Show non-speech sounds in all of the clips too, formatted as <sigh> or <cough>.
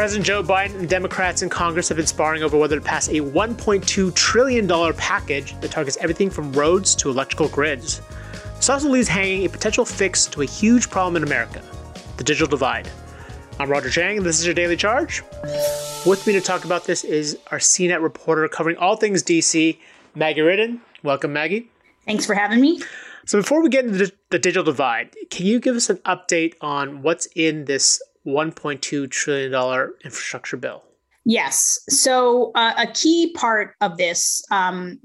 President Joe Biden and Democrats in Congress have been sparring over whether to pass a $1.2 trillion package that targets everything from roads to electrical grids. This also leaves hanging a potential fix to a huge problem in America the digital divide. I'm Roger Cheng, and this is your Daily Charge. With me to talk about this is our CNET reporter covering all things DC, Maggie Reardon. Welcome, Maggie. Thanks for having me. So, before we get into the digital divide, can you give us an update on what's in this $1.2 trillion infrastructure bill. Yes. So, uh, a key part of this um,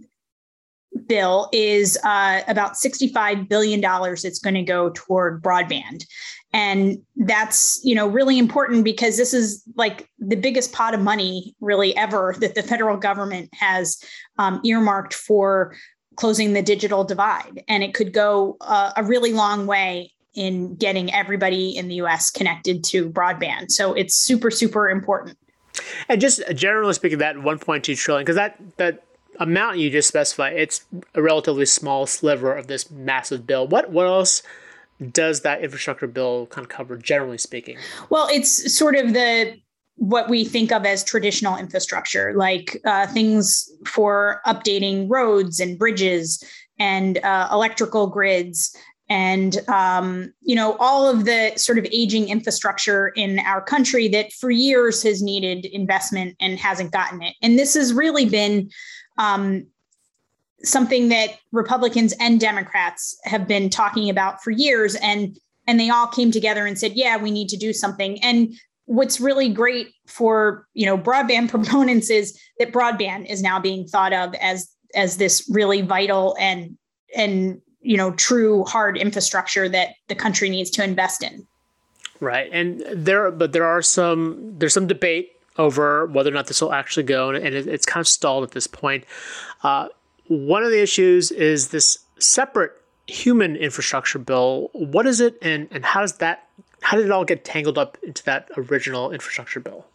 bill is uh, about $65 billion that's going to go toward broadband. And that's, you know, really important because this is like the biggest pot of money really ever that the federal government has um, earmarked for closing the digital divide. And it could go uh, a really long way in getting everybody in the US connected to broadband. So it's super, super important. And just generally speaking, that 1.2 trillion, because that, that amount you just specified, it's a relatively small sliver of this massive bill. What, what else does that infrastructure bill kind of cover, generally speaking? Well, it's sort of the what we think of as traditional infrastructure, like uh, things for updating roads and bridges and uh, electrical grids and um, you know all of the sort of aging infrastructure in our country that for years has needed investment and hasn't gotten it. And this has really been um, something that republicans and democrats have been talking about for years. And and they all came together and said yeah we need to do something. And what's really great for you know broadband <laughs> proponents is that broadband is now being thought of as as this really vital and and you know true hard infrastructure that the country needs to invest in. Right. And there but there are some there's some debate over whether or not this will actually go and it, it's kind of stalled at this point. Uh, one of the issues is this separate human infrastructure bill. What is it and and how does that how did it all get tangled up into that original infrastructure bill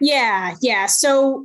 yeah, yeah. So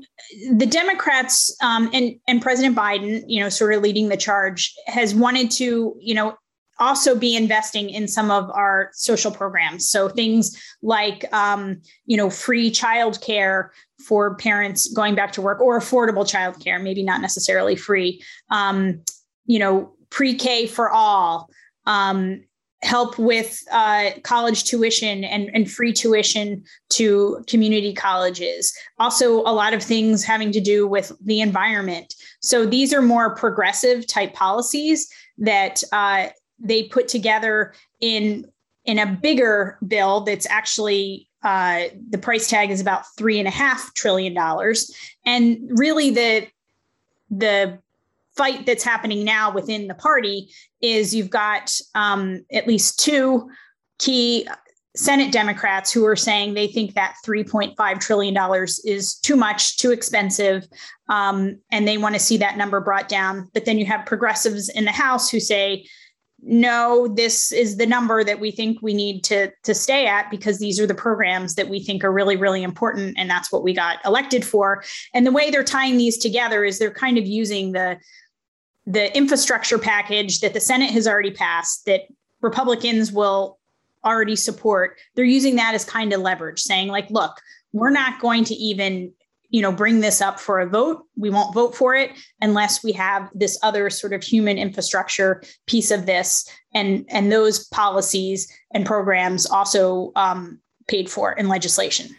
the Democrats um, and and President Biden, you know, sort of leading the charge, has wanted to, you know, also be investing in some of our social programs. So things like, um, you know, free childcare for parents going back to work, or affordable childcare, maybe not necessarily free. Um, you know, pre-K for all. Um, help with uh, college tuition and, and free tuition to community colleges. Also, a lot of things having to do with the environment. So these are more progressive type policies that uh, they put together in in a bigger bill that's actually uh, the price tag is about three and a half trillion dollars, and really the the fight that's happening now within the party is you've got um, at least two key Senate Democrats who are saying they think that $3.5 trillion is too much, too expensive, um, and they want to see that number brought down. But then you have progressives in the House who say, no, this is the number that we think we need to, to stay at because these are the programs that we think are really, really important. And that's what we got elected for. And the way they're tying these together is they're kind of using the the infrastructure package that the Senate has already passed that Republicans will already support, they're using that as kind of leverage, saying, like, look, we're not going to even you know bring this up for a vote. We won't vote for it unless we have this other sort of human infrastructure piece of this and and those policies and programs also um, paid for in legislation.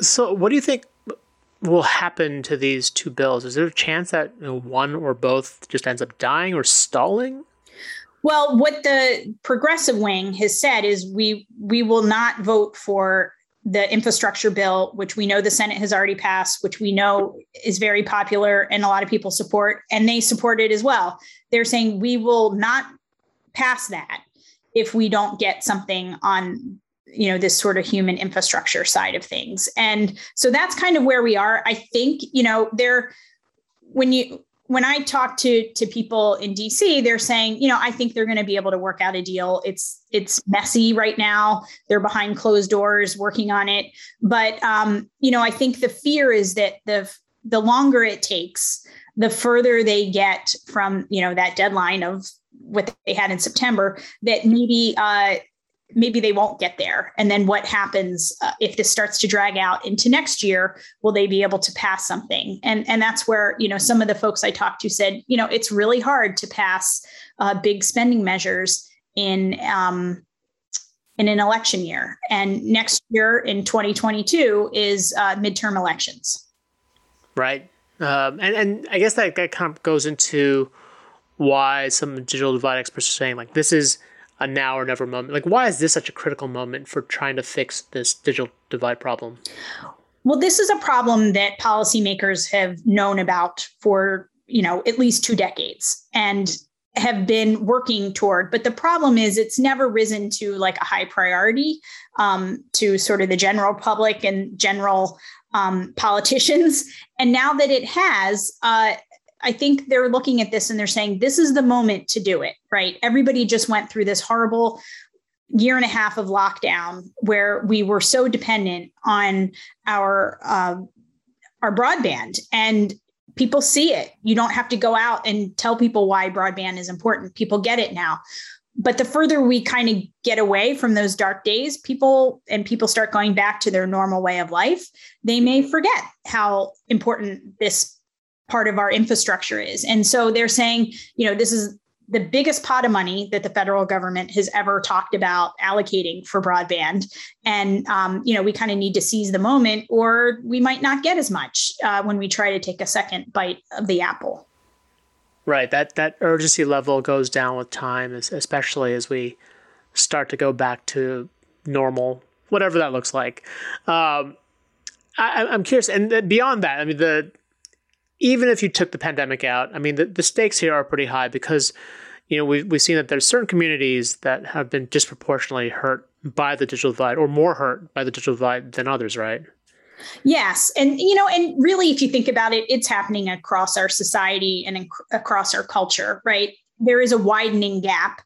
So what do you think will happen to these two bills? Is there a chance that you know, one or both just ends up dying or stalling? Well, what the progressive wing has said is we we will not vote for the infrastructure bill, which we know the Senate has already passed, which we know is very popular and a lot of people support, and they support it as well. They're saying we will not pass that if we don't get something on you know this sort of human infrastructure side of things and so that's kind of where we are i think you know there when you when I talk to to people in DC, they're saying, you know, I think they're going to be able to work out a deal. It's it's messy right now. They're behind closed doors working on it, but um, you know, I think the fear is that the the longer it takes, the further they get from you know that deadline of what they had in September. That maybe uh, maybe they won't get there. And then what happens uh, if this starts to drag out into next year? Will they be able to pass something? And and that's where you know some of the folks I talked to said, you know, it's really hard to pass uh, big spending measures in um, in an election year. And next year in 2022 is uh, midterm elections. Right. Um, and and I guess that, that kind of goes into why some digital divide experts are saying like this is a now or never moment? Like, why is this such a critical moment for trying to fix this digital divide problem? Well, this is a problem that policymakers have known about for, you know, at least two decades and have been working toward. But the problem is it's never risen to like a high priority um, to sort of the general public and general um, politicians. <laughs> And now that it has, uh, I think they're looking at this and they're saying this is the moment to do it, right? Everybody just went through this horrible year and a half of lockdown where we were so dependent on our uh, our broadband and people see it. You don't have to go out and tell people why broadband is important. People get it now. But the further we kind of get away from those dark days people and people start going back to their normal way of life. They may forget how important this part of our infrastructure is. And so they're saying, you know, this is the biggest pot of money that the federal government has ever talked about allocating for broadband. And, um, you know, we kind of need to seize the moment, or we might not get as much uh, when we try to take a second bite of the apple. Right. That, that urgency level goes down with time, especially as we start to go back to normal, whatever that looks like. Um, I, I'm curious, and beyond that, I mean, the even if you took the pandemic out, I mean, the, the stakes here are pretty high because, you know, we've, we've seen that there's certain communities that have been disproportionately hurt by the digital divide or more hurt by the digital divide than others, right? Yes. And, you know, and really, if you think about it, it's happening across our society and across our culture, right? There is a widening gap.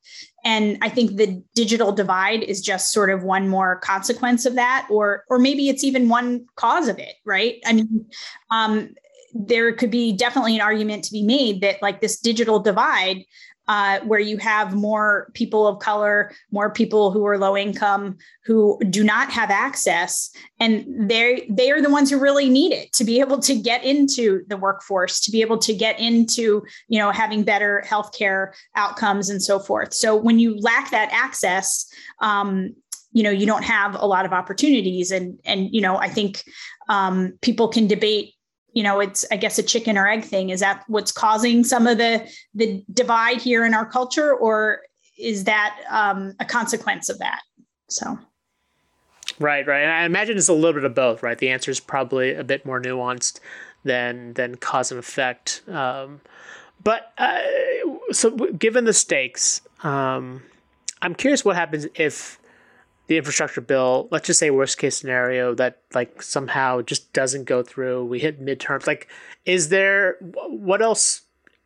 And I think the digital divide is just sort of one more consequence of that, or or maybe it's even one cause of it, right? I mean, um, there could be definitely an argument to be made that like this digital divide uh, where you have more people of color, more people who are low income, who do not have access, and they they are the ones who really need it to be able to get into the workforce, to be able to get into you know having better healthcare outcomes and so forth. So when you lack that access, um, you know you don't have a lot of opportunities, and and you know I think um, people can debate you know it's i guess a chicken or egg thing. Is that what's causing some of the the divide here in our culture or is that um, a consequence of that? So. Right right. And i imagine it's a little bit of both right? The answer is probably a bit more nuanced than than cause and effect. Um, but uh, so given the stakes um, i'm curious what happens if the infrastructure bill, let's just say worst case scenario that like somehow just doesn't go through. We hit midterms. Like, is there what else?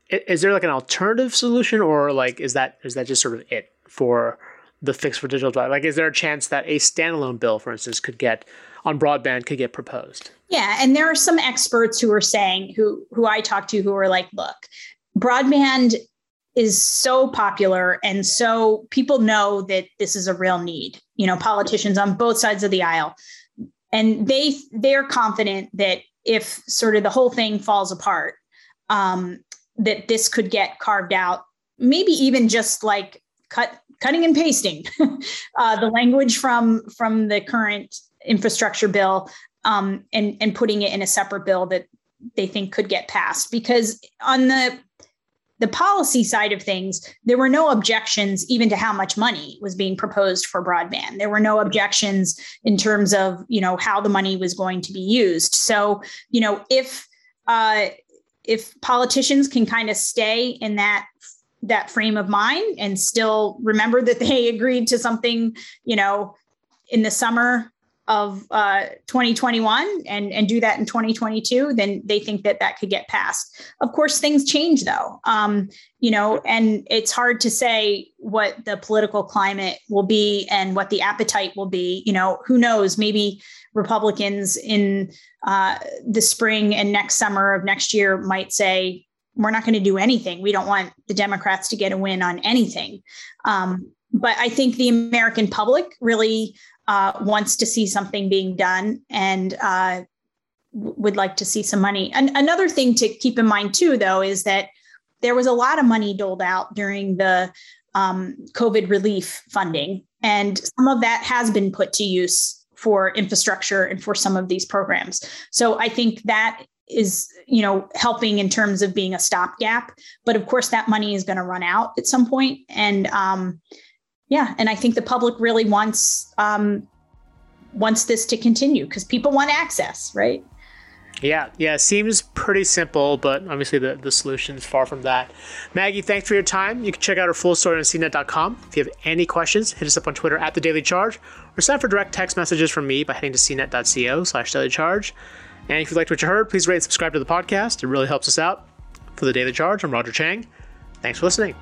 Is there like an alternative solution, or like is that is that just sort of it for the fix for digital divide? Like, is there a chance that a standalone bill, for instance, could get on broadband could get proposed? Yeah, and there are some experts who are saying who who I talked to who are like, look, broadband is so popular and so people know that this is a real need you know politicians on both sides of the aisle. And they they're confident that if sort of the whole thing falls apart um, that this could get carved out maybe even just like cut cutting and pasting <laughs> uh, the language from from the current infrastructure bill um, and and putting it in a separate bill that they think could get passed. Because on the the policy side of things, there were no objections even to how much money was being proposed for broadband. There were no objections in terms of, you know, how the money was going to be used. So, you know, if uh, if politicians can kind of stay in that that frame of mind and still remember that they <laughs> agreed to something, you know, in the summer of uh, 2021 and, and do that in 2022, then they think that that could get passed. Of course, things change though, um, you know, and it's hard to say what the political climate will be and what the appetite will be. You know, who knows? Maybe Republicans in uh, the spring and next summer of next year might say, we're not going to do anything. We don't want the Democrats to get a win on anything. Um, but I think the American public really uh, wants to see something being done and uh, would like to see some money. And another thing to keep in mind too, though, is that there was a lot of money doled out during the um, COVID relief funding, and some of that has been put to use for infrastructure and for some of these programs. So I think that is you know helping in terms of being a stopgap but of course that money is going to run out at some point and um, yeah, and I think the public really wants um, wants this to continue because people want access, right? Yeah, yeah, seems pretty simple, but obviously the, the solution is far from that. Maggie, thanks for your time. You can check out our full story on cnet.com. If you have any questions, hit us up on Twitter at the Daily Charge or sign for direct text messages from me by heading to cnet.co slash daily charge. And if you liked what you heard, please rate and subscribe to the podcast. It really helps us out. For the Daily Charge, I'm Roger Cheng. Thanks for listening.